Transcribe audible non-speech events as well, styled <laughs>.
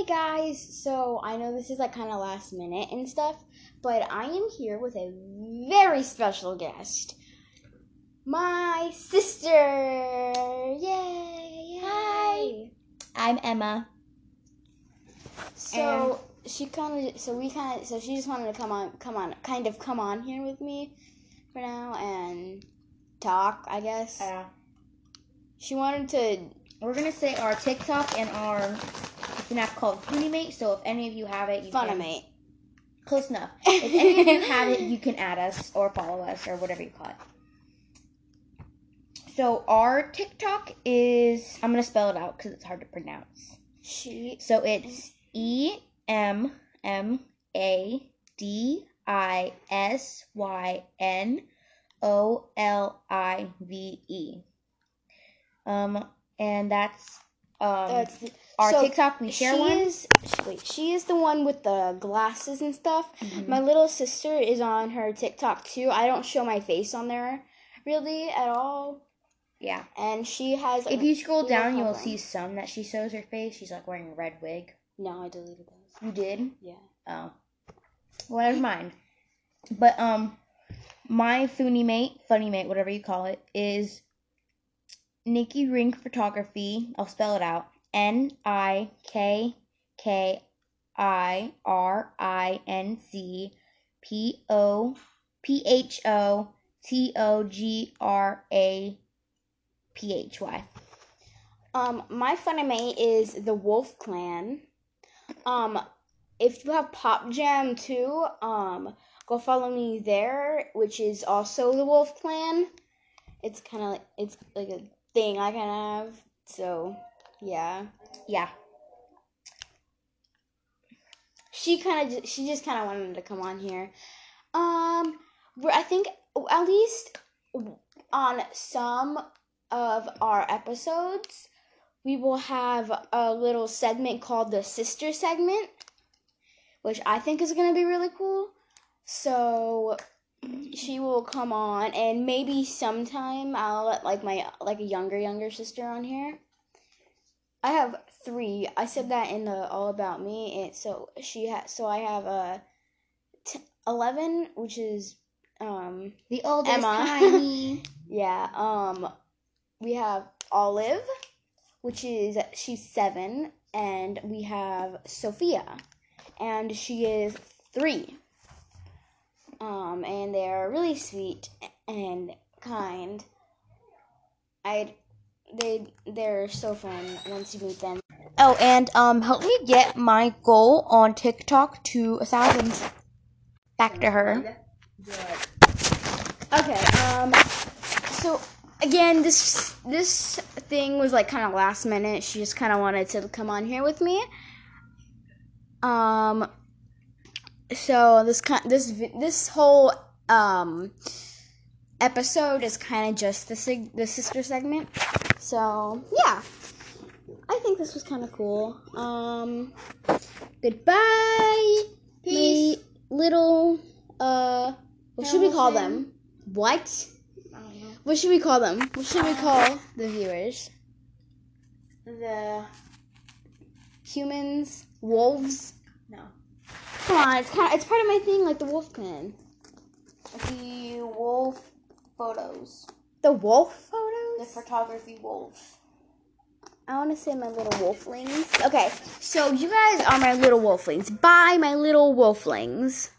Hey guys, so I know this is like kind of last minute and stuff, but I am here with a very special guest. My sister! Yay! Hi. I'm Emma. So she kind of, so we kind of, so she just wanted to come on, come on, kind of come on here with me for now and talk, I guess. Uh, She wanted to, we're gonna say our TikTok and our it's an app called Funimate. So if any of you have it, you can funimate. close enough. <laughs> If any of you have it, you can add us or follow us or whatever you call it. So our TikTok is I'm gonna spell it out because it's hard to pronounce. She, So it's E M M A D I S Y N O L I V E. Um, and that's um that's the- our so TikTok. We share she one. Is, wait, she is the one with the glasses and stuff. Mhm. My little sister is on her TikTok too. I don't show my face on there really at all. Yeah. And she has. If you scroll down, you will see some that she shows her face. She's like wearing a red wig. No, I deleted those. You did? Yeah. Oh. Well, never mind. But um, my funny mate, funny mate, whatever you call it, is Nikki Rink Photography. I'll spell it out. N I K K I R I N C P O P H O T O G R A P H Y. Um, my funimate is the Wolf Clan. Um, if you have Pop Jam too, um, go follow me there, which is also the Wolf Clan. It's kind of like it's like a thing I kind of have. So, yeah. Yeah. she kind of she just kind of wanted to come on here um we're, i think at least on some of our episodes we will have a little segment called the sister segment which i think is going to be really cool so she will come on and maybe sometime i'll let like my like a younger younger sister on here I have three. I said that in the All About Me. And so she has. So I have a t- eleven, which is um The oldest Emma. tiny. <laughs> yeah um we have Olive, which is she's seven, and we have Sophia, and she is three. Um, and they're really sweet and kind. I they they're so fun once you meet them. Oh, and um, help me get my goal on TikTok to a thousand. Back to her. Okay. Um. So again, this this thing was like kind of last minute. She just kind of wanted to come on here with me. Um. So this kind this this whole um episode is kind of just the sig- the sister segment. So yeah, I think this was kind of cool. Um. Goodbye. Peace. My little uh. What should we call them? What? What should we call them? What should we call the viewers? The Humans? Wolves? no, Come on, it's kind of, it's part of my thing, like the wolf clan. the wolf photos. The wolf The photography wolf. I want to say my little wolflings. Okay, so you guys are my little wolflings. Bye, my little wolflings.